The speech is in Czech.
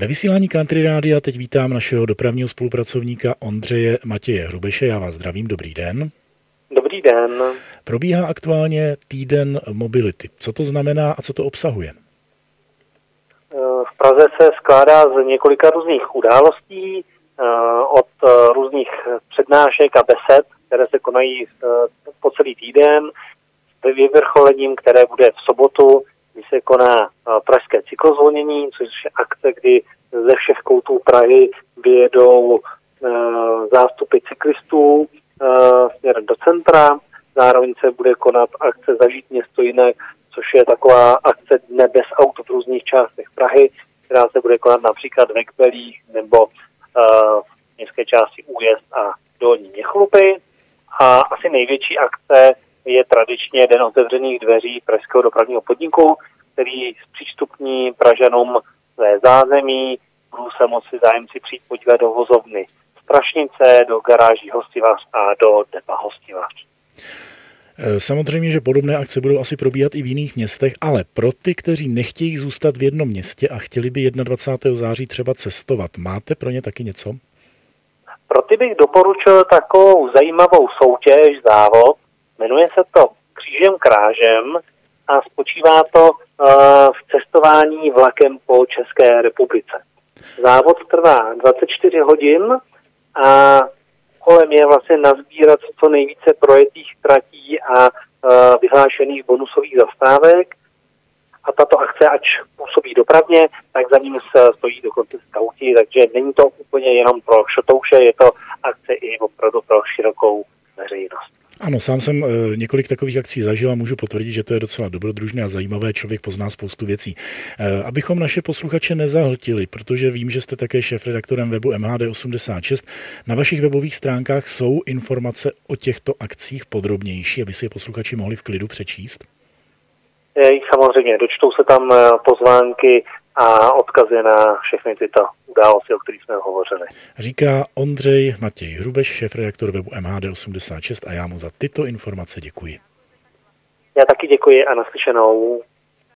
Ve vysílání Country Rádia teď vítám našeho dopravního spolupracovníka Ondřeje Matěje Hrubeše. Já vás zdravím, dobrý den. Dobrý den. Probíhá aktuálně týden mobility. Co to znamená a co to obsahuje? V Praze se skládá z několika různých událostí, eh, od eh, různých přednášek a besed, které se konají eh, po celý týden, s vyvrcholením, které bude v sobotu, kdy se koná pražské cyklozvolnění, což je akce, kdy ze všech koutů Prahy vyjedou zástupy cyklistů směrem do centra. Zároveň se bude konat akce Zažít město jinak, což je taková akce Dne bez aut v různých částech Prahy, která se bude konat například ve Kbelích nebo uh, v městské části Újezd a Dolní Měchlupy. A asi největší akce je tradičně Den otevřených dveří Pražského dopravního podniku, který zpřístupní Pražanům své zázemí, budou se moci zájemci přijít podívat do vozovny Strašnice, do garáží Hostivař a do depa Hostivař. Eh, samozřejmě, že podobné akce budou asi probíhat i v jiných městech, ale pro ty, kteří nechtějí zůstat v jednom městě a chtěli by 21. září třeba cestovat, máte pro ně taky něco? Pro ty bych doporučil takovou zajímavou soutěž, závod. Jmenuje se to Křížem krážem a spočívá to uh, v cestování vlakem po České republice. Závod trvá 24 hodin a kolem je vlastně nazbírat co nejvíce projetých tratí a uh, vyhlášených bonusových zastávek. A tato akce, ač působí dopravně, tak za ním se stojí dokonce skauti, takže není to úplně jenom pro šotouše, je to akce i opravdu pro širokou veřejnost. Ano, sám jsem eh, několik takových akcí zažil a můžu potvrdit, že to je docela dobrodružné a zajímavé. Člověk pozná spoustu věcí. Eh, abychom naše posluchače nezahltili, protože vím, že jste také šéf-redaktorem webu MHD86, na vašich webových stránkách jsou informace o těchto akcích podrobnější, aby si je posluchači mohli v klidu přečíst? Samozřejmě, dočtou se tam eh, pozvánky a odkazy na všechny tyto události, o kterých jsme hovořili. Říká Ondřej Matěj Hrubeš, šéf-redaktor webu MHD86 a já mu za tyto informace děkuji. Já taky děkuji a naslyšenou.